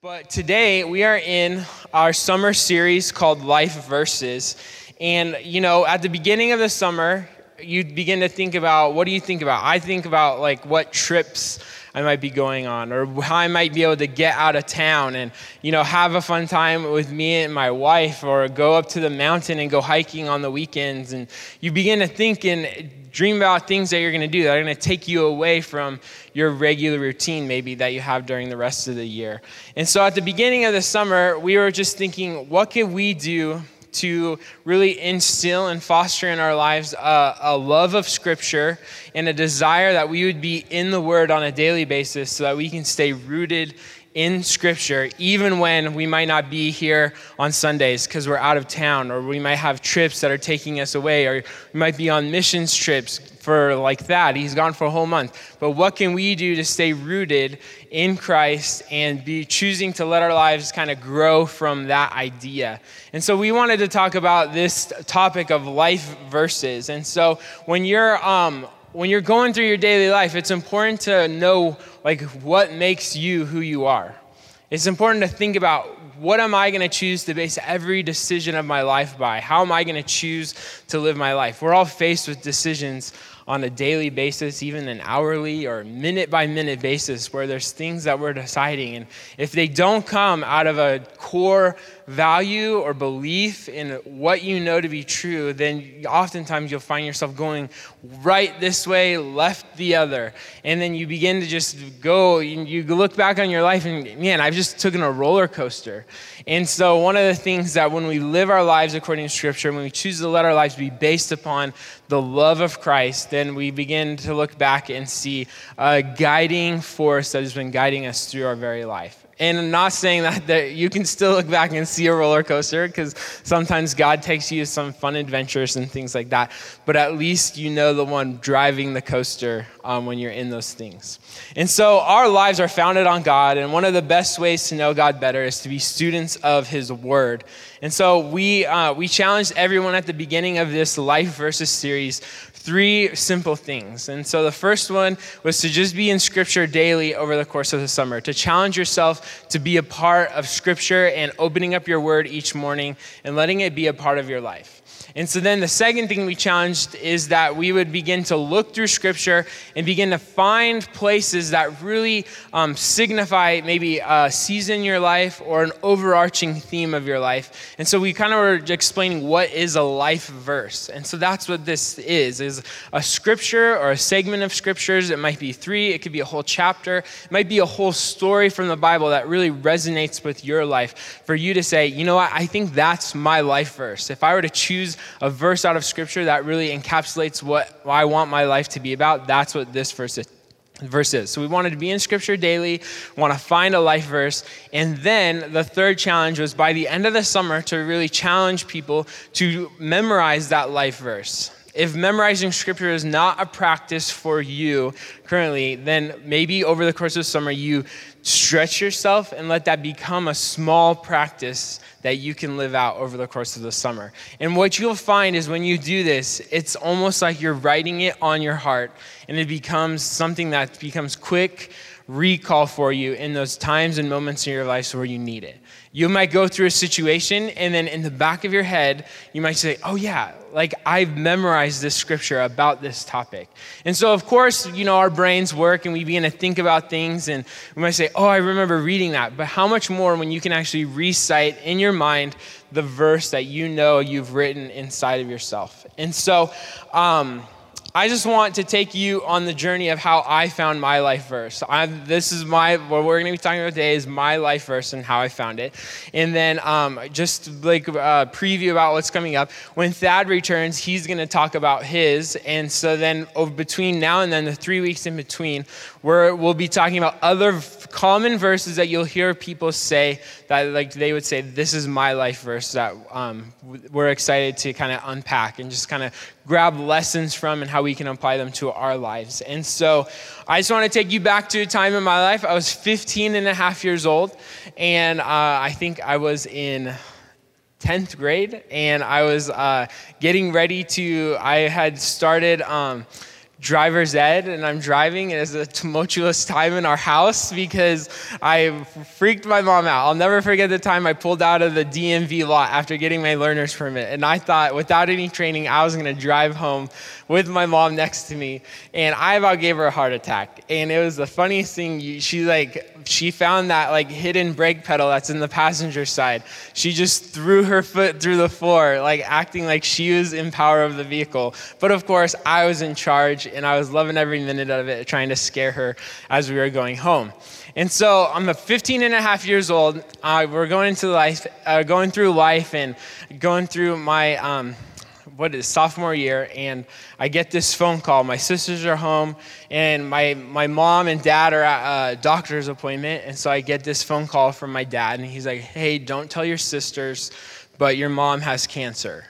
But today we are in our summer series called Life Verses. And, you know, at the beginning of the summer, you begin to think about what do you think about? I think about like what trips I might be going on or how I might be able to get out of town and, you know, have a fun time with me and my wife or go up to the mountain and go hiking on the weekends. And you begin to think and dream about things that you're going to do that are going to take you away from your regular routine, maybe that you have during the rest of the year. And so at the beginning of the summer, we were just thinking, what can we do to really instill and foster in our lives a, a, love of Scripture and a desire that we would be in the Word on a daily basis so that we can stay rooted in Scripture, even when we might not be here on Sundays because we're out of town, or we might have trips that are taking us away, or we might be on missions trips for like that. He's gone for a whole month. But what can we do to stay rooted in Christ and be choosing to let our lives kind of grow from that idea? And so we wanted to talk about this topic of life verses. And so when you're um, when you're going through your daily life, it's important to know like what makes you who you are. It's important to think about what am I going to choose to base every decision of my life by? How am I going to choose to live my life? We're all faced with decisions on a daily basis, even an hourly or minute by minute basis, where there's things that we're deciding. And if they don't come out of a core value or belief in what you know to be true, then oftentimes you'll find yourself going right this way, left the other. And then you begin to just go, you look back on your life and man, I've just taken a roller coaster. And so, one of the things that when we live our lives according to Scripture, when we choose to let our lives be based upon the love of Christ, then we begin to look back and see a guiding force that has been guiding us through our very life. And I'm not saying that, that you can still look back and see a roller coaster because sometimes God takes you to some fun adventures and things like that. But at least you know the one driving the coaster um, when you're in those things. And so our lives are founded on God. And one of the best ways to know God better is to be students of His Word. And so we, uh, we challenged everyone at the beginning of this Life Verses series three simple things. And so the first one was to just be in Scripture daily over the course of the summer, to challenge yourself to be a part of Scripture and opening up your word each morning and letting it be a part of your life. And so then the second thing we challenged is that we would begin to look through Scripture and begin to find places that really um, signify maybe a season in your life or an overarching theme of your life. And so we kind of were explaining what is a life verse. And so that's what this is, is a scripture or a segment of scriptures. It might be three, it could be a whole chapter, it might be a whole story from the Bible that really resonates with your life for you to say, you know what, I think that's my life verse. If I were to choose a verse out of Scripture that really encapsulates what I want my life to be about, that's what this verse is verse is. So we wanted to be in scripture daily, want to find a life verse. And then the third challenge was by the end of the summer to really challenge people to memorize that life verse. If memorizing scripture is not a practice for you currently, then maybe over the course of summer you stretch yourself and let that become a small practice that you can live out over the course of the summer. And what you'll find is when you do this, it's almost like you're writing it on your heart and it becomes something that becomes quick recall for you in those times and moments in your life where you need it. You might go through a situation, and then in the back of your head, you might say, Oh, yeah, like I've memorized this scripture about this topic. And so, of course, you know, our brains work and we begin to think about things, and we might say, Oh, I remember reading that. But how much more when you can actually recite in your mind the verse that you know you've written inside of yourself? And so, um, I just want to take you on the journey of how I found my life verse. I'm, this is my, what we're going to be talking about today is my life verse and how I found it. And then um, just like a uh, preview about what's coming up. When Thad returns, he's going to talk about his. And so then over between now and then, the three weeks in between, where we'll be talking about other common verses that you'll hear people say that like they would say, this is my life verse that um, we're excited to kind of unpack and just kind of grab lessons from and how we can apply them to our lives. And so I just want to take you back to a time in my life. I was 15 and a half years old, and uh, I think I was in 10th grade, and I was uh, getting ready to, I had started. Um, driver's ed and I'm driving and it's a tumultuous time in our house because I freaked my mom out. I'll never forget the time I pulled out of the DMV lot after getting my learner's permit and I thought without any training I was going to drive home with my mom next to me and I about gave her a heart attack and it was the funniest thing she like she found that like hidden brake pedal that's in the passenger side. She just threw her foot through the floor like acting like she was in power of the vehicle. But of course, I was in charge and I was loving every minute of it, trying to scare her as we were going home. And so I'm a 15 and a half years old. Uh, we're going into life, uh, going through life, and going through my um, what is sophomore year, and I get this phone call. My sisters are home, and my my mom and dad are at a doctor's appointment, and so I get this phone call from my dad, and he's like, "Hey, don't tell your sisters, but your mom has cancer."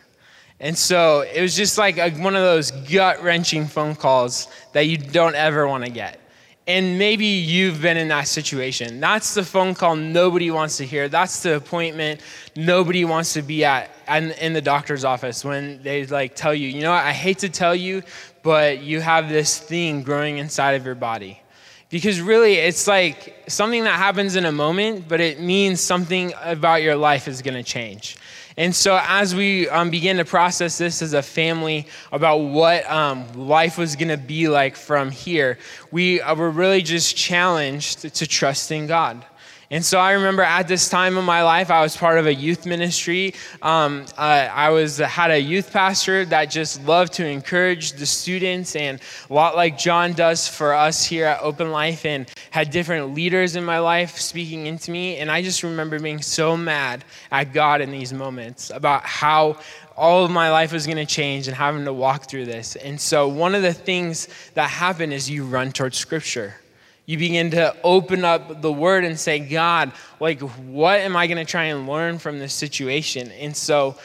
And so it was just like a, one of those gut wrenching phone calls that you don't ever want to get. And maybe you've been in that situation. That's the phone call nobody wants to hear. That's the appointment nobody wants to be at in the doctor's office when they like tell you, you know what, I hate to tell you, but you have this thing growing inside of your body. Because really, it's like something that happens in a moment, but it means something about your life is to change. And so, as we um, begin to process this as a family about what um, life was going to be like from here, we uh, were really just challenged to trust in God. And so I remember at this time of my life, I was part of a youth ministry. Um, uh, I was had a youth pastor that just loved to encourage the students, and a lot like John does for us here at Open Life, and had different leaders in my life speaking into me. And I just remember being so mad at God in these moments about how all of my life was going to change and having to walk through this. And so one of the things that happened is you run towards Scripture you begin to open up the word and say, God, like, what am I going to try and learn from this situation? And so,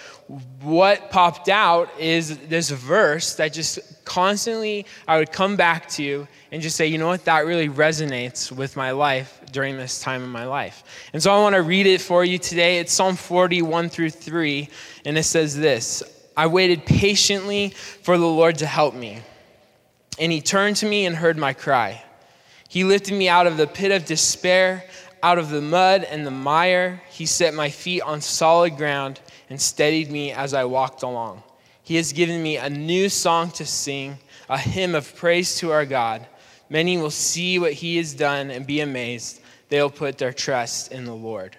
what popped out is this verse that just constantly I would come back to and just say, you know what, that really resonates with my life during this time in my life. And so I want to read it for you today. It's Psalm 41 through 3, and it says this I waited patiently for the Lord to help me, and he turned to me and heard my cry. He lifted me out of the pit of despair, out of the mud and the mire. He set my feet on solid ground and steadied me as I walked along. He has given me a new song to sing, a hymn of praise to our God. Many will see what he has done and be amazed. They'll put their trust in the Lord.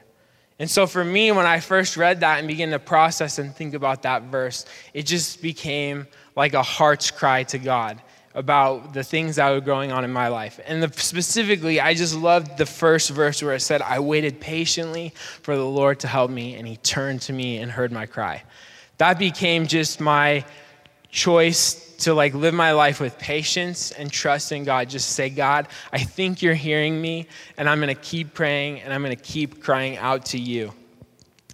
And so, for me, when I first read that and began to process and think about that verse, it just became like a heart's cry to God about the things that were going on in my life. And the, specifically, I just loved the first verse where it said, I waited patiently for the Lord to help me, and he turned to me and heard my cry. That became just my choice to like live my life with patience and trust in God. Just say, God, I think you're hearing me, and I'm to keep praying and I'm to keep crying out to you.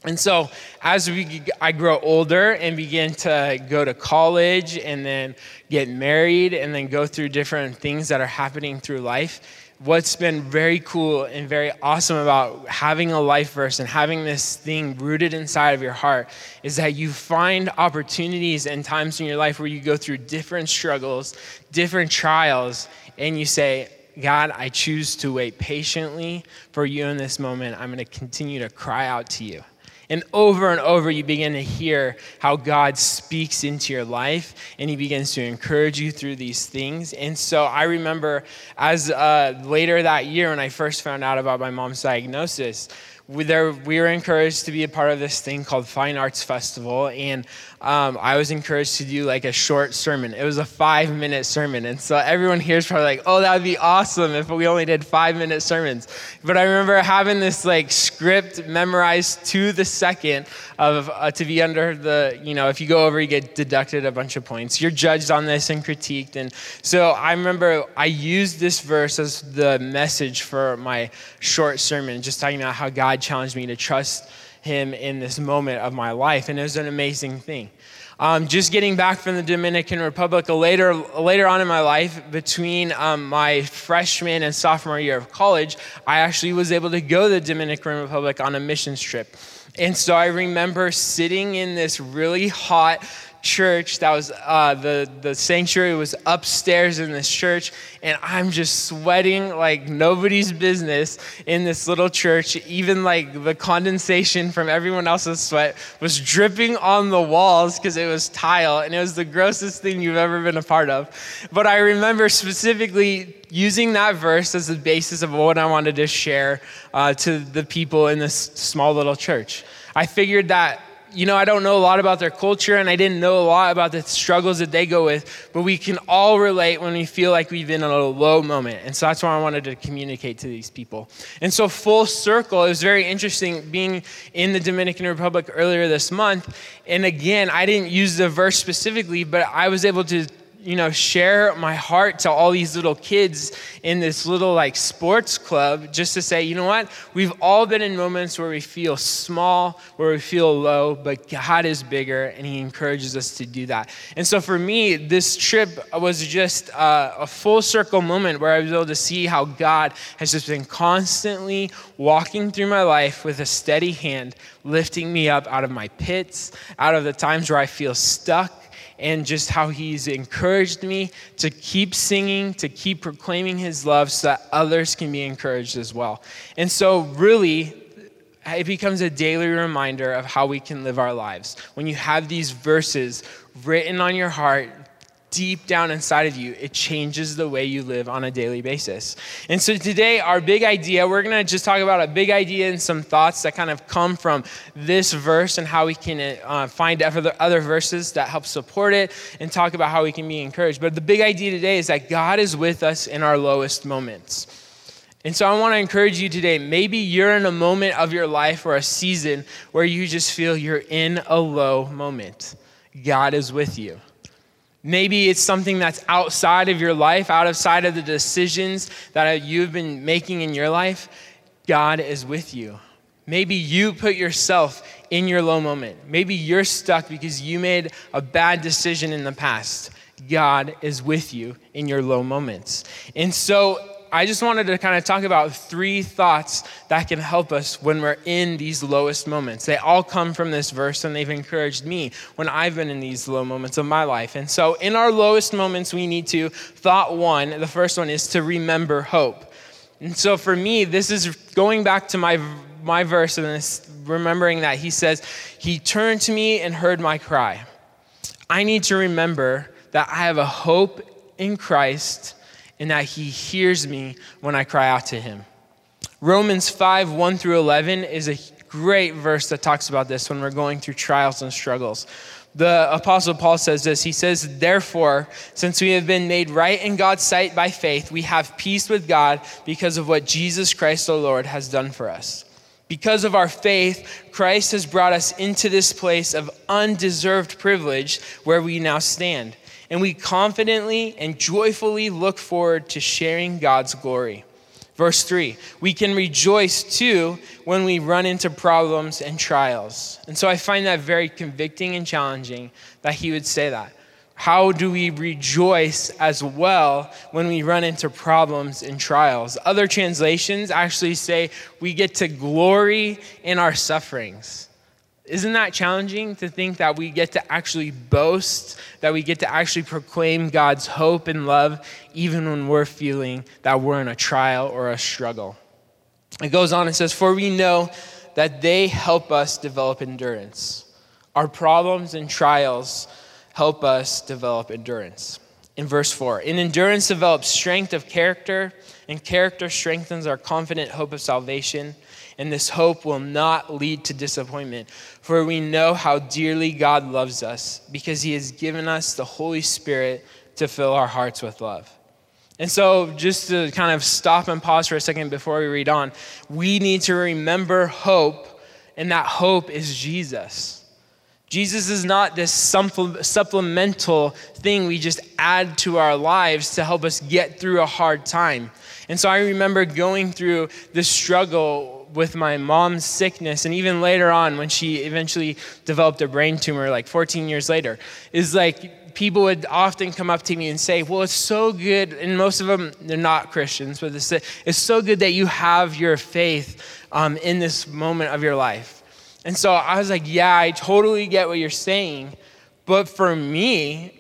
And so, as we, I grow older and begin to go to college and then get married and then go through different things that are happening through life, what's been very cool and very awesome about having a life verse and having this thing rooted inside of your heart is that you find opportunities and times in your life where you go through different struggles, different trials, and you say, God, I choose to wait patiently for you in this moment. I'm going to continue to cry out to you. And over and over, you begin to hear how God speaks into your life and He begins to encourage you through these things. And so I remember as uh, later that year when I first found out about my mom's diagnosis, we, there, we were encouraged to be a part of this thing called Fine Arts Festival, and um, I was encouraged to do like a short sermon. It was a five minute sermon. And so everyone here is probably like, oh, that would be awesome if we only did five minute sermons. But I remember having this like script memorized to the second of uh, to be under the, you know, if you go over, you get deducted a bunch of points. You're judged on this and critiqued. And so I remember I used this verse as the message for my short sermon, just talking about how God challenged me to trust him in this moment of my life. And it was an amazing thing. Um, just getting back from the Dominican Republic later, later on in my life, between um, my freshman and sophomore year of college, I actually was able to go to the Dominican Republic on a missions trip. And so I remember sitting in this really hot church that was uh, the, the sanctuary was upstairs in this church and i'm just sweating like nobody's business in this little church. Even like the condensation from everyone else's sweat was dripping on the walls because it was tile and it was the grossest thing you've ever been a part of. But i remember specifically using that verse as the basis of what i wanted to share uh, to the people in this small little church. I figured that you know, I don't know a lot about their culture and I didn't know a lot about the struggles that they go with, but we can all relate when we feel like we've been in a low moment. And so that's why I wanted to communicate to these people. And so, full circle, it was very interesting being in the Dominican Republic earlier this month. And again, I didn't use the verse specifically, but I was able to you know, share my heart to all these little kids in this little like sports club just to say, you know what? We've all been in moments where we feel small, where we feel low, but God is bigger and He encourages us to do that. And so for me, this trip was just a, a full circle moment where I was able to see how God has just been constantly walking through my life with a steady hand, lifting me up out of my pits, out of the times where I feel stuck and just how he's encouraged me to keep singing, to keep proclaiming his love so that others can be encouraged as well. And so, really, it becomes a daily reminder of how we can live our lives. When you have these verses written on your heart, deep down inside of you, it changes the way you live on a daily basis. And so today, our big idea, we're going to just talk about a big idea and some thoughts that kind of come from this verse and how we can uh, find other, other verses that help support it and talk about how we can be encouraged. But the big idea today is that God is with us in our lowest moments. And so I want to encourage you today. Maybe you're in a moment of your life or a season where you just feel you're in a low moment. God is with you. Maybe it's something that's outside of your life, outside of the decisions that you've been making in your life. God is with you. Maybe you put yourself in your low moment. Maybe you're stuck because you made a bad decision in the past. God is with you in your low moments. And so I just wanted to kind of talk about three thoughts that can help us when we're in these lowest moments. They all come from this verse, and they've encouraged me when I've been in these low moments of my life. And so, in our lowest moments, we need to, thought one, the first one is to remember hope. And so, for me, this is going back to my, my verse and this, remembering that he says, He turned to me and heard my cry. I need to remember that I have a hope in Christ and that he hears me when I cry out to him. Romans 5 1 through 11 is a great verse that talks about this when we're going through trials and struggles. The Apostle Paul says this He says, Therefore, since we have been made right in God's sight by faith, we have peace with God because of what Jesus Christ the Lord has done for us. Because of our faith, Christ has brought us into this place of undeserved privilege where we now stand and we confidently and joyfully look forward to sharing God's glory. Verse 3 We can rejoice too when we run into problems and trials. And so I find that very convicting and challenging that he would say that. How do we rejoice as well when we run into problems and trials? Other translations actually say we get to glory in our sufferings. Isn't that challenging to think that we get to actually boast, that we get to actually proclaim God's hope and love, even when we're feeling that we're in a trial or a struggle? It goes on and says, For we know that they help us develop endurance. Our problems and trials help us develop endurance. In verse 4, in endurance develops strength of character, and character strengthens our confident hope of salvation and this hope will not lead to disappointment. For we know how dearly God loves us because he has given us the Holy Spirit to fill our hearts with love. And so, just to kind of stop and pause for a second before we read on, we need to remember hope, and that hope is Jesus. Jesus is not this supplemental thing we just add to our lives to help us get through a hard time. And so I remember going through the struggle with my mom's sickness, and even later on when she eventually developed a brain tumor, like 14 years later, is like people would often come up to me and say, Well, it's so good. And most of them, they're not Christians, but it's, it's so good that you have your faith um, in this moment of your life. And so I was like, Yeah, I totally get what you're saying. But for me,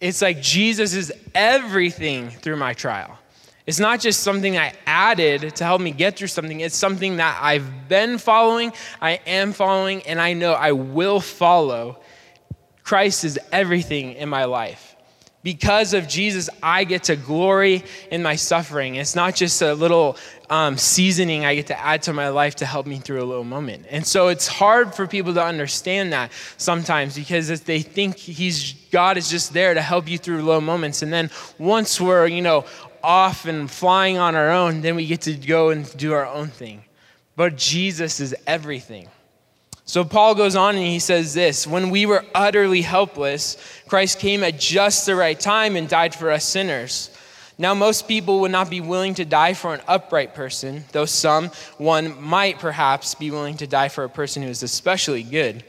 it's like Jesus is everything through my trial. It's not just something I added to help me get through something, it's something that I've been following, I am following, and I know I will follow. Christ is everything in my life because of Jesus, I get to glory in my suffering. It's not just a little um, seasoning I get to add to my life to help me through a little moment. And so it's hard for people to understand that sometimes because they think he's God is just there to help you through low moments. And then once we're, you know, off and flying on our own, then we get to go and do our own thing. But Jesus is everything. So Paul goes on and he says this When we were utterly helpless, Christ came at just the right time and died for us sinners. Now, most people would not be willing to die for an upright person, though some, one might perhaps be willing to die for a person who is especially good.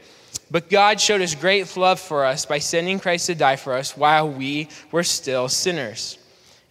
But God showed his great love for us by sending Christ to die for us while we were still sinners.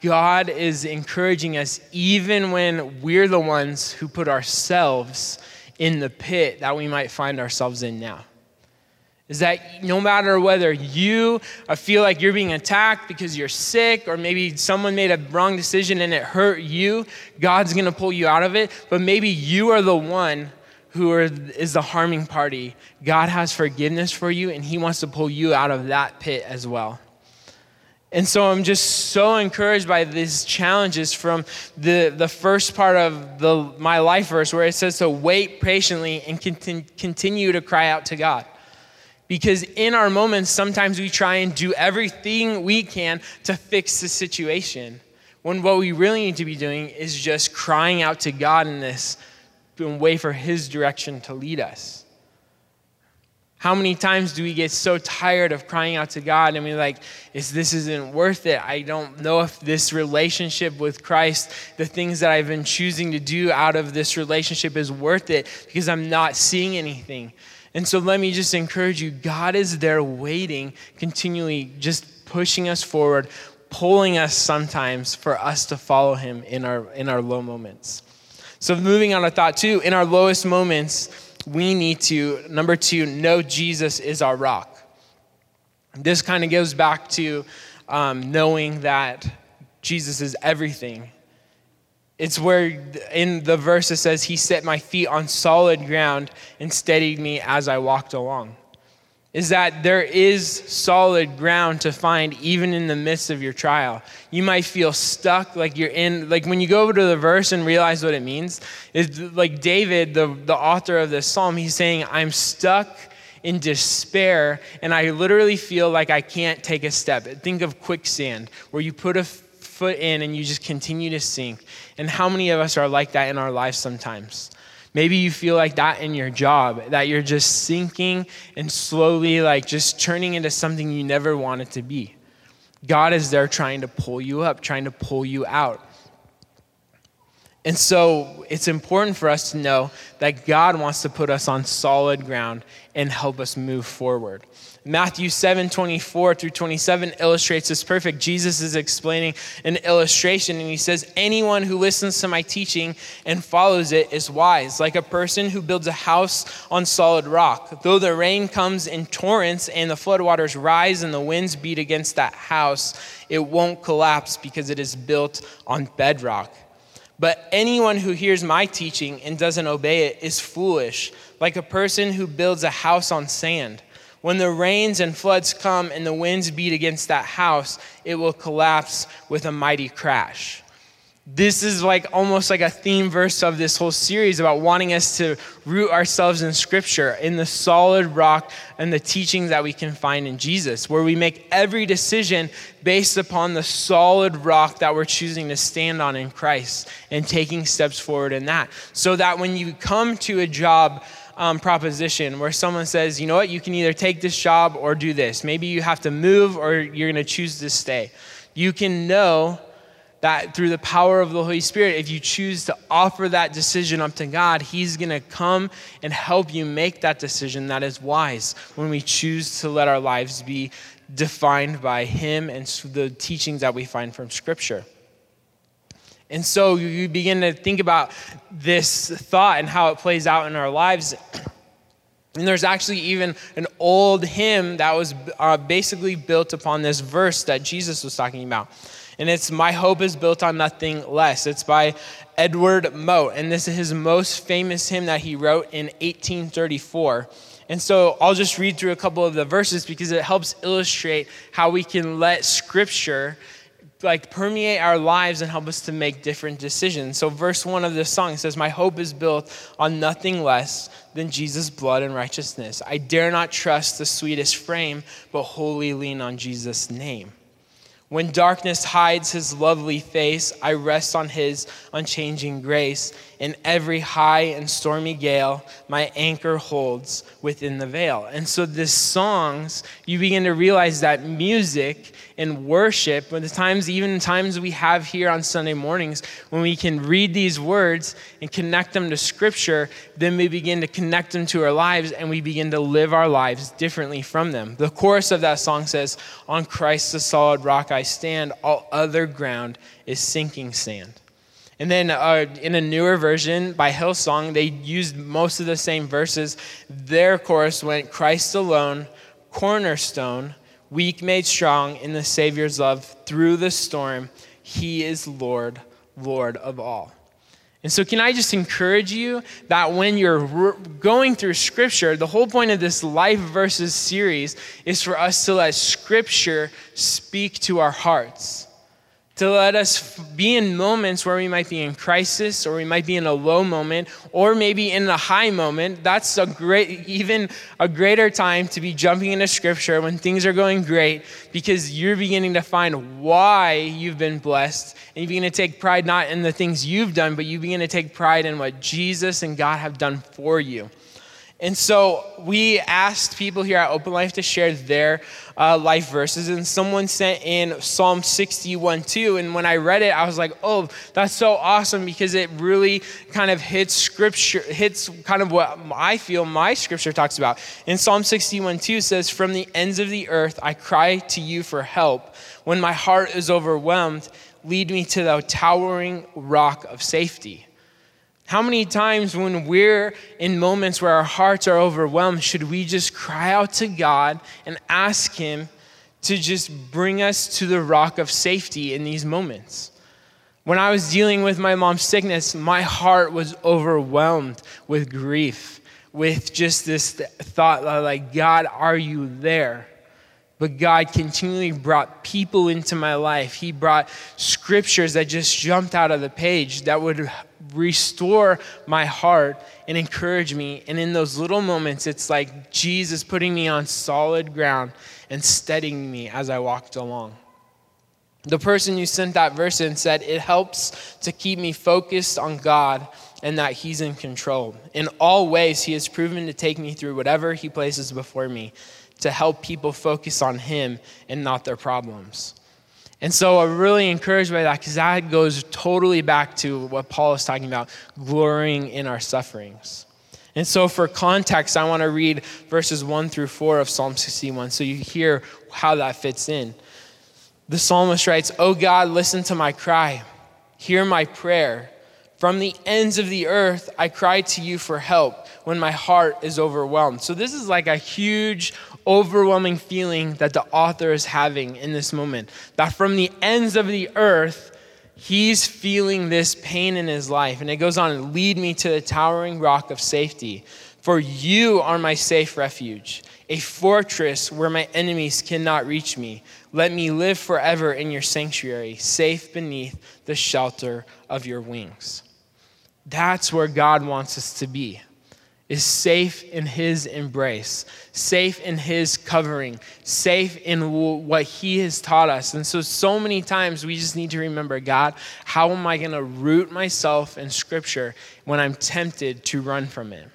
God is encouraging us even when we're the ones who put ourselves in the pit that we might find ourselves in now. Is that no matter whether you feel like you're being attacked because you're sick, or maybe someone made a wrong decision and it hurt you, God's gonna pull you out of it. But maybe you are the one who are, is the harming party. God has forgiveness for you, and He wants to pull you out of that pit as well. And so I'm just so encouraged by these challenges from the, the first part of the, my life verse where it says to wait patiently and continue to cry out to God. Because in our moments, sometimes we try and do everything we can to fix the situation. When what we really need to be doing is just crying out to God in this and wait for His direction to lead us. How many times do we get so tired of crying out to God and we're like, this isn't worth it. I don't know if this relationship with Christ, the things that I've been choosing to do out of this relationship is worth it because I'm not seeing anything. And so let me just encourage you God is there waiting, continually just pushing us forward, pulling us sometimes for us to follow Him in our, in our low moments. So moving on to thought two, in our lowest moments, we need to, number two, know Jesus is our rock. This kind of goes back to um, knowing that Jesus is everything. It's where in the verse it says, He set my feet on solid ground and steadied me as I walked along is that there is solid ground to find even in the midst of your trial. You might feel stuck, like you're in, like when you go over to the verse and realize what it means, is like David, the, the author of this psalm, he's saying, I'm stuck in despair and I literally feel like I can't take a step. Think of quicksand, where you put a foot in and you just continue to sink. And how many of us are like that in our lives sometimes? Maybe you feel like that in your job, that you're just sinking and slowly, like, just turning into something you never wanted to be. God is there trying to pull you up, trying to pull you out. And so it's important for us to know that God wants to put us on solid ground and help us move forward. Matthew 7 24 through 27 illustrates this perfect. Jesus is explaining an illustration, and he says, Anyone who listens to my teaching and follows it is wise, like a person who builds a house on solid rock. Though the rain comes in torrents and the floodwaters rise and the winds beat against that house, it won't collapse because it is built on bedrock. But anyone who hears my teaching and doesn't obey it is foolish, like a person who builds a house on sand. When the rains and floods come and the winds beat against that house, it will collapse with a mighty crash. This is like almost like a theme verse of this whole series about wanting us to root ourselves in Scripture, in the solid rock and the teachings that we can find in Jesus, where we make every decision based upon the solid rock that we're choosing to stand on in Christ and taking steps forward in that. So that when you come to a job um, proposition where someone says, you know what, you can either take this job or do this. Maybe you have to move or you're going to choose to stay. You can know that through the power of the Holy Spirit, if you choose to offer that decision up to God, He's going to come and help you make that decision that is wise when we choose to let our lives be defined by Him and the teachings that we find from Scripture. And so you begin to think about this thought and how it plays out in our lives. And there's actually even an old hymn that was uh, basically built upon this verse that Jesus was talking about. And it's My Hope is Built on Nothing Less. It's by Edward Mote. And this is his most famous hymn that he wrote in 1834. And so I'll just read through a couple of the verses because it helps illustrate how we can let Scripture like permeate our lives and help us to make different decisions. So verse 1 of this song says, "My hope is built on nothing less than Jesus' blood and righteousness. I dare not trust the sweetest frame, but wholly lean on Jesus' name." When darkness hides his lovely face, I rest on his unchanging grace. In every high and stormy gale, my anchor holds within the veil. And so, these songs, you begin to realize that music and worship, when the times, even times we have here on Sunday mornings, when we can read these words and connect them to Scripture, then we begin to connect them to our lives and we begin to live our lives differently from them. The chorus of that song says, On Christ the solid rock I stand, all other ground is sinking sand. And then uh, in a newer version by Hillsong, they used most of the same verses. Their chorus went, Christ alone, cornerstone, weak made strong in the Savior's love through the storm. He is Lord, Lord of all. And so, can I just encourage you that when you're going through Scripture, the whole point of this Life Verses series is for us to let Scripture speak to our hearts to let us be in moments where we might be in crisis or we might be in a low moment or maybe in a high moment. That's a great even a greater time to be jumping into scripture when things are going great because you're beginning to find why you've been blessed. And you begin to take pride not in the things you've done but you begin to take pride in what jesus and god have done for you and so we asked people here at Open Life to share their uh, life verses, and someone sent in Psalm 61 2. And when I read it, I was like, oh, that's so awesome because it really kind of hits scripture, hits kind of what I feel my scripture talks about. In Psalm 61 2 says, From the ends of the earth I cry to you for help. When my heart is overwhelmed, lead me to the towering rock of safety. How many times when we're in moments where our hearts are overwhelmed, should we just cry out to God and ask Him to just bring us to the rock of safety in these moments? When I was dealing with my mom's sickness, my heart was overwhelmed with grief, with just this thought like, God, are you there? But God continually brought people into my life. He brought scriptures that just jumped out of the page that would restore my heart and encourage me. And in those little moments, it's like Jesus putting me on solid ground and steadying me as I walked along. The person who sent that verse in said, It helps to keep me focused on God and that He's in control. In all ways, He has proven to take me through whatever He places before me to help people focus on Him and not their problems. And so I'm really encouraged by that because that goes totally back to what Paul is talking about glorying in our sufferings. And so, for context, I want to read verses 1 through 4 of Psalm 61 so you hear how that fits in. The psalmist writes, Oh God, listen to my cry, hear my prayer. From the ends of the earth, I cry to you for help when my heart is overwhelmed. So, this is like a huge overwhelming feeling that the author is having in this moment. That from the ends of the earth, he's feeling this pain in his life. And it goes on, lead me to the towering rock of safety. For you are my safe refuge, a fortress where my enemies cannot reach me. Let me live forever in your sanctuary, safe beneath the shelter of your wings. That's where God wants us to be is safe in his embrace, safe in his covering, safe in what he has taught us. And so, so many times we just need to remember God, how am I going to root myself in scripture when I'm tempted to run from it?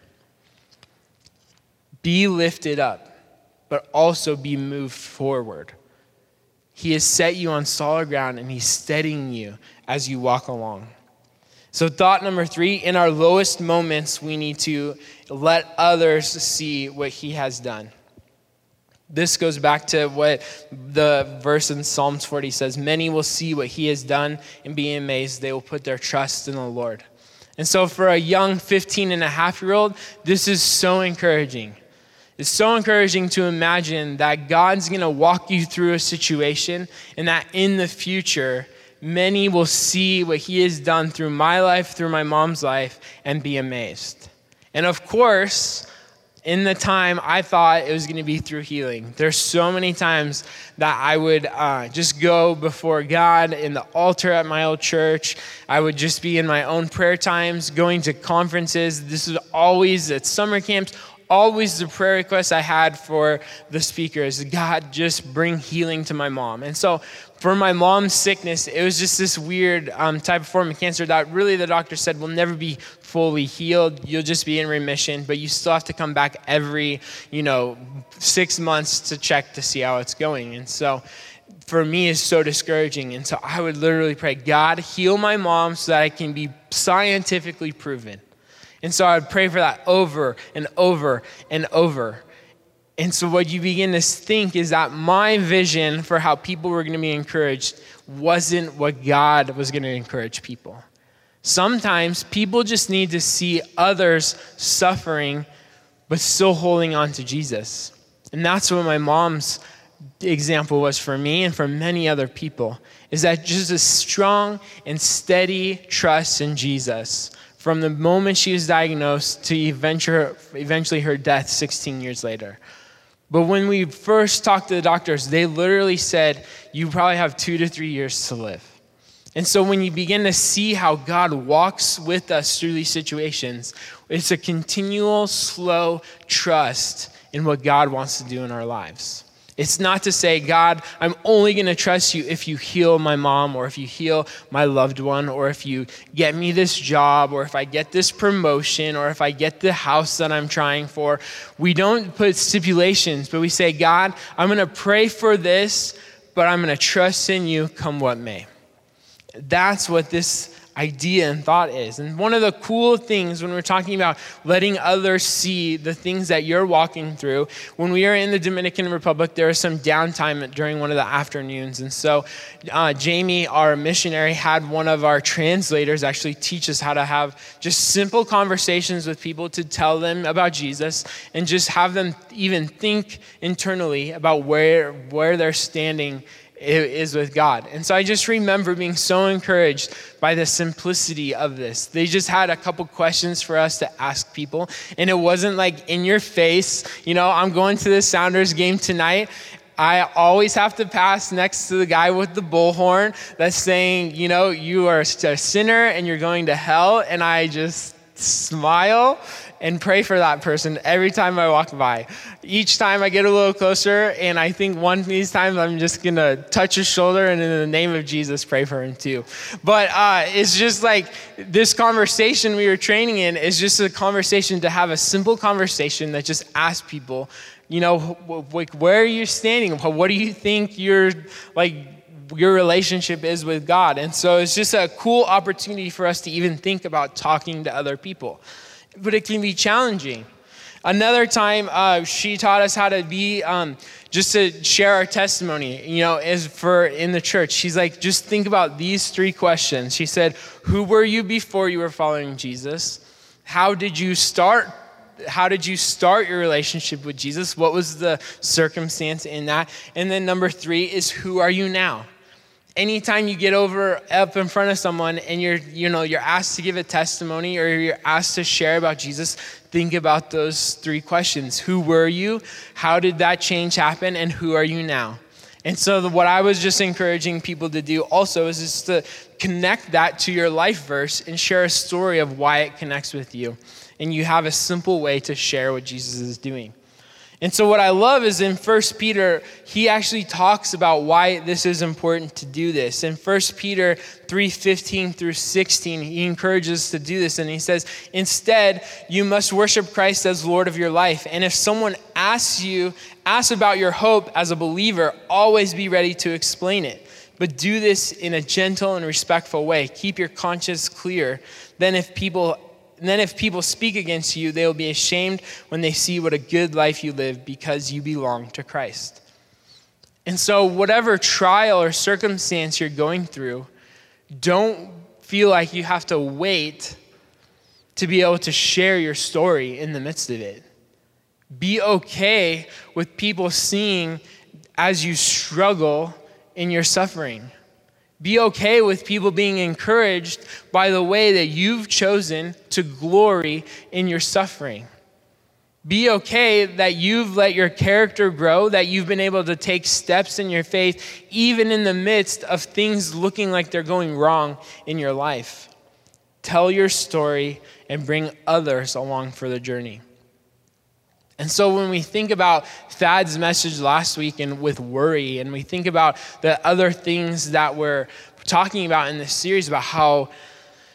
Be lifted up, but also be moved forward. He has set you on solid ground and He's steadying you as you walk along. So, thought number three in our lowest moments, we need to let others see what He has done. This goes back to what the verse in Psalms 40 says Many will see what He has done and be amazed. They will put their trust in the Lord. And so, for a young 15 and a half year old, this is so encouraging. It's so encouraging to imagine that God's going to walk you through a situation and that in the future, many will see what He has done through my life, through my mom's life, and be amazed. And of course, in the time I thought it was going to be through healing. There's so many times that I would uh, just go before God in the altar at my old church. I would just be in my own prayer times, going to conferences. This was always at summer camps, always the prayer request I had for the speakers God, just bring healing to my mom. And so for my mom's sickness, it was just this weird um, type of form of cancer that really the doctor said will never be fully healed. You'll just be in remission, but you still have to come back every, you know, six months to check to see how it's going. And so for me is so discouraging. And so I would literally pray, God, heal my mom so that I can be scientifically proven. And so I would pray for that over and over and over. And so what you begin to think is that my vision for how people were going to be encouraged wasn't what God was going to encourage people. Sometimes people just need to see others suffering, but still holding on to Jesus. And that's what my mom's example was for me and for many other people is that just a strong and steady trust in Jesus from the moment she was diagnosed to eventually her death 16 years later. But when we first talked to the doctors, they literally said, You probably have two to three years to live. And so when you begin to see how God walks with us through these situations, it's a continual, slow trust in what God wants to do in our lives. It's not to say, God, I'm only going to trust you if you heal my mom, or if you heal my loved one, or if you get me this job, or if I get this promotion, or if I get the house that I'm trying for. We don't put stipulations, but we say, God, I'm going to pray for this, but I'm going to trust in you come what may. That's what this idea and thought is. And one of the cool things when we're talking about letting others see the things that you're walking through, when we are in the Dominican Republic, there is some downtime during one of the afternoons. And so uh, Jamie, our missionary, had one of our translators actually teach us how to have just simple conversations with people to tell them about Jesus and just have them even think internally about where, where they're standing is with God. And so I just remember being so encouraged by the simplicity of this. They just had a couple questions for us to ask people, and it wasn't like in your face, you know, I'm going to the Sounders game tonight. I always have to pass next to the guy with the bullhorn that's saying, you know, you are a sinner and you're going to hell. And I just smile and pray for that person every time I walk by. Each time I get a little closer, and I think one of these times I'm just gonna touch his shoulder and in the name of Jesus pray for him too. But uh, it's just like this conversation we were training in is just a conversation to have a simple conversation that just asks people, you know, like where are you standing? What do you think you're like? your relationship is with God. And so it's just a cool opportunity for us to even think about talking to other people but it can be challenging. Another time, uh, she taught us how to be, um, just to share our testimony, you know, is for in the church. She's like, just think about these three questions. She said, Who were you before you were following Jesus? How did you start? How did you start your relationship with Jesus? What was the circumstance in that? And then number three is, Who are you now? Anytime you get over up in front of someone and you're you know you're asked to give a testimony or you're asked to share about jesus think about those three questions. Who were you? How did that change happen? And who are you now? And so the, what i was just encouraging people to do also is just to connect that to your life verse and share a story of why it connects with you. And you have a simple way to share what jesus is doing And so what I love is in 1 Peter, he actually talks about why this is important to do this. In 1 Peter 3:15 through 16, he encourages us to do this and he says, "Instead, you must worship Christ as Lord of your life. And if someone asks you, asks about your hope as a believer, always be ready to explain it. But do this in a gentle and respectful way. Keep your conscience clear. Then if people and then if people speak against you, they will be ashamed when they see what a good life you live because you belong to Christ. And so, whatever trial or circumstance you're going through, don't feel like you have to wait to be able to share your story in the midst of it. Be okay with people seeing as you struggle in your suffering. Be okay with people being encouraged by the way that you've chosen to glory in your suffering. Be okay that you've let your character grow, that you've been able to take steps in your faith, even in the midst of things looking like they're going wrong in your life. Tell your story and bring others along for the journey. And so when we think about Thad's message last week and with worry, and we think about the other things that we're talking about in this series about how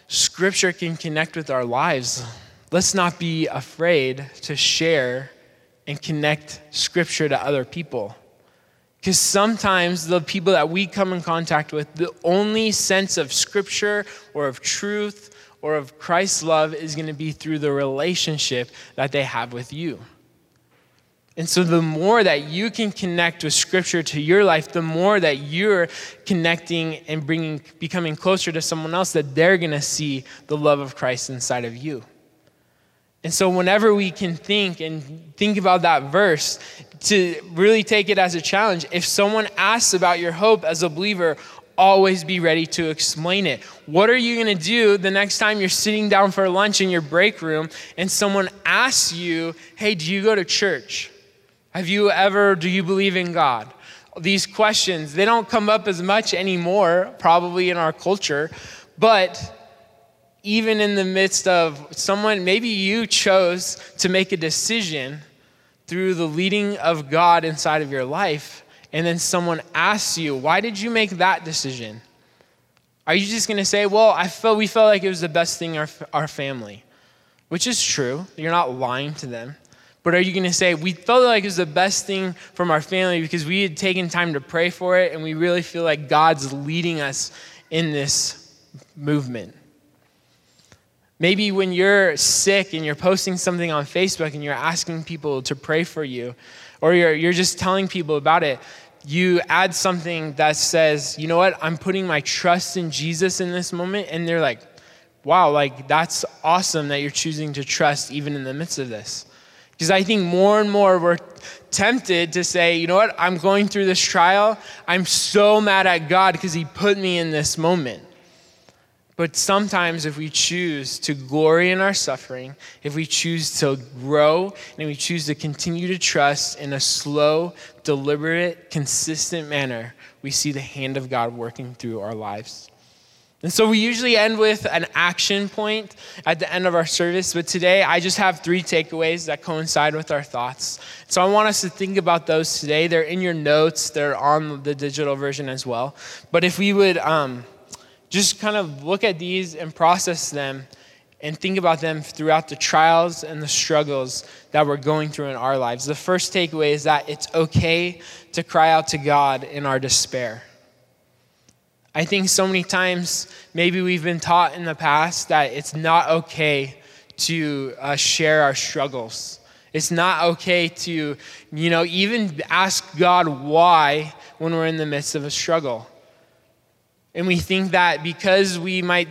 scripture can connect with our lives, let's not be afraid to share and connect scripture to other people. Because sometimes the people that we come in contact with, the only sense of scripture or of truth or of Christ's love is going to be through the relationship that they have with you. And so, the more that you can connect with Scripture to your life, the more that you're connecting and bringing, becoming closer to someone else, that they're going to see the love of Christ inside of you. And so, whenever we can think and think about that verse, to really take it as a challenge, if someone asks about your hope as a believer, always be ready to explain it. What are you going to do the next time you're sitting down for lunch in your break room and someone asks you, Hey, do you go to church? Have you ever, do you believe in God? These questions, they don't come up as much anymore, probably in our culture, but even in the midst of someone, maybe you chose to make a decision through the leading of God inside of your life, and then someone asks you, Why did you make that decision? Are you just to say, Well, I felt, we felt like it was the best thing our, our family? Which is true. You're not lying to them. But are you going to say, we felt like it was the best thing from our family because we had taken time to pray for it and we really feel like God's leading us in this movement? Maybe when you're sick and you're posting something on Facebook and you're asking people to pray for you, or you're, you're just telling people about it, you add something that says, you know what, I'm putting my trust in Jesus in this moment. And they're like, wow, like that's awesome that you're choosing to trust even in the midst of this. Because I think more and more we're tempted to say, you know what, I'm going through this trial. I'm so mad at God because He put me in this moment. But sometimes, if we choose to glory in our suffering, if we choose to grow, and we choose to continue to trust in a slow, deliberate, consistent manner, we see the hand of God working through our lives. And so we usually end with an action point at the end of our service, but today I just have three takeaways that coincide with our thoughts. So I want us to think about those today. They're in your notes, they're on the digital version as well. But if we would um, just kind of look at these and process them and think about them throughout the trials and the struggles that we're going through in our lives. The first takeaway is that it's okay to cry out to God in our despair. I think so many times maybe we've been taught in the past that it's not okay to uh, share our struggles. It's not okay to, you know, even ask God why when we're in the midst of a struggle. And we think that because we might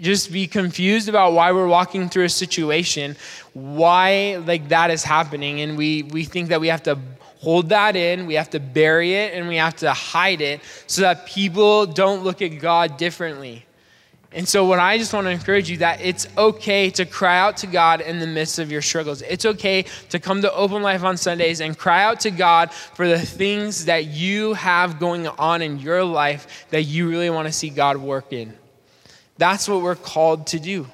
just be confused about why we're walking through a situation, why like that is happening, and we, we think that we have to hold that in, we have to bury it, and we have to hide it so that people don't look at God differently. And so, what I just want to encourage you that it's okay to cry out to God in the midst of your struggles. It's okay to come to Open Life on Sundays and cry out to God for the things that you have going on in your life that you really want to see God work in. That's what we're called to do.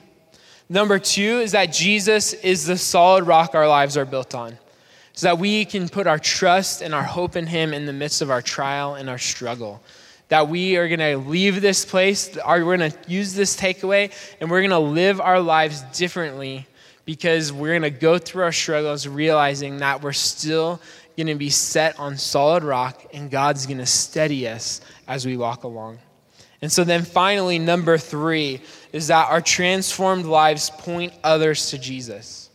Number two is that Jesus is the solid rock our lives are built on. So that we can put our trust and our hope in Him in the midst of our trial and our struggle. That we are going to leave this place, we're going to use this takeaway, and we're going to live our lives differently because we're going to go through our struggles realizing that we're still going to be set on solid rock and God's going to steady us as we walk along. And so then finally, number three is that our transformed lives point others to Jesus.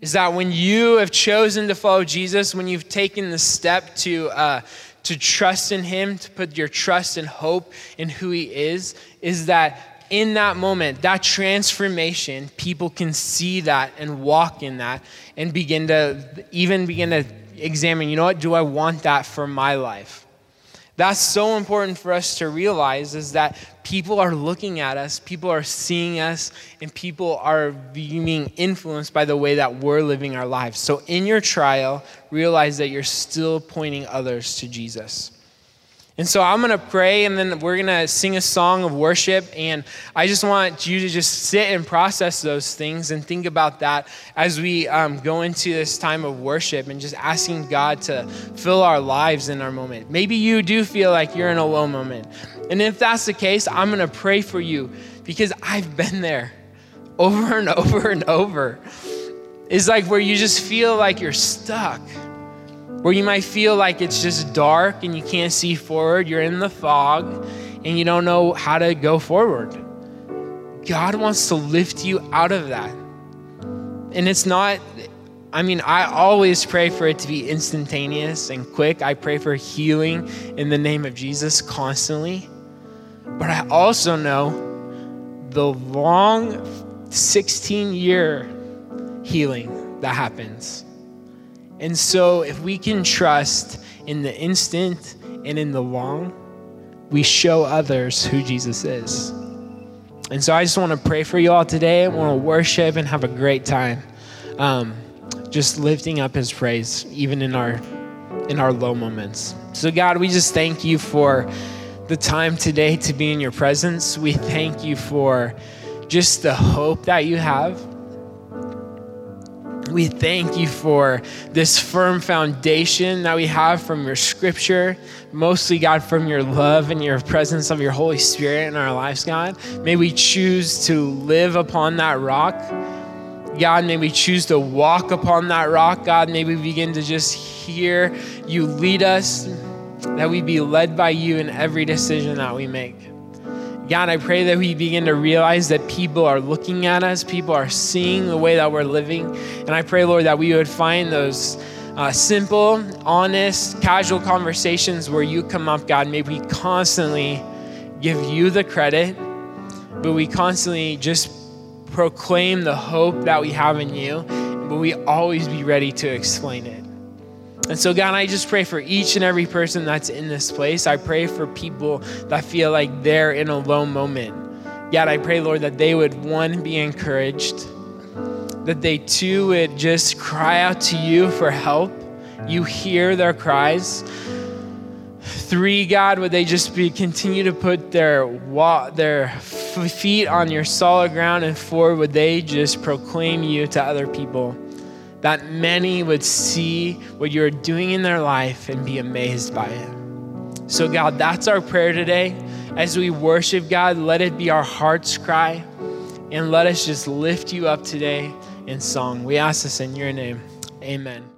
Is that when you have chosen to follow Jesus, when you've taken the step to, uh, to trust in Him, to put your trust and hope in who He is, is that in that moment, that transformation, people can see that and walk in that and begin to even begin to examine, you know what, do I want that for my life? That's so important for us to realize is that people are looking at us, people are seeing us, and people are being influenced by the way that we're living our lives. So in your trial, realize that you're still pointing others to Jesus. And so I'm going to pray and then we're going to sing a song of worship. And I just want you to just sit and process those things and think about that as we um, go into this time of worship and just asking God to fill our lives in our moment. Maybe you do feel like you're in a low moment. And if that's the case, I'm going to pray for you because I've been there over and over and over. It's like where you just feel like you're stuck where you might feel like it's just dark and you can't see forward, you're in the fog and you don't know how to go forward. God wants to lift you out of that. And it's not, I mean, I always pray for it to be instantaneous and quick. I pray for healing in the name of Jesus constantly. But I also know the long 16 year healing that happens and so, if we can trust in the instant and in the long, we show others who Jesus is. And so, I just want to pray for you all today. I want to worship and have a great time, um, just lifting up His praise, even in our in our low moments. So, God, we just thank you for the time today to be in your presence. We thank you for just the hope that you have we thank you for this firm foundation that we have from your scripture, mostly, God, from your love and your presence of your Holy Spirit in our lives, God. May we choose to live upon that rock. God, may we choose to walk upon that rock. God, may we begin to just hear you lead us, that we be led by you in every decision that we make. God, I pray that we begin to realize that people are looking at us, people are seeing the way that we're living. And I pray, Lord, that we would find those uh, simple, honest, casual conversations where you come up, God. May we constantly give you the credit, but we constantly just proclaim the hope that we have in you, but we always be ready to explain it. And so, God, I just pray for each and every person that's in this place. I pray for people that feel like they're in a low moment. God, I pray, Lord, that they would, one, be encouraged, that they, two, would just cry out to you for help. You hear their cries. Three, God, would they just be continue to put their their feet on your solid ground, and four, would they just proclaim you to other people that many would see what you're doing in their life and be amazed by it. So, God, that's our prayer today. As we worship God, let it be our heart's cry and let us just lift you up today in song. We ask this in your name. Amen.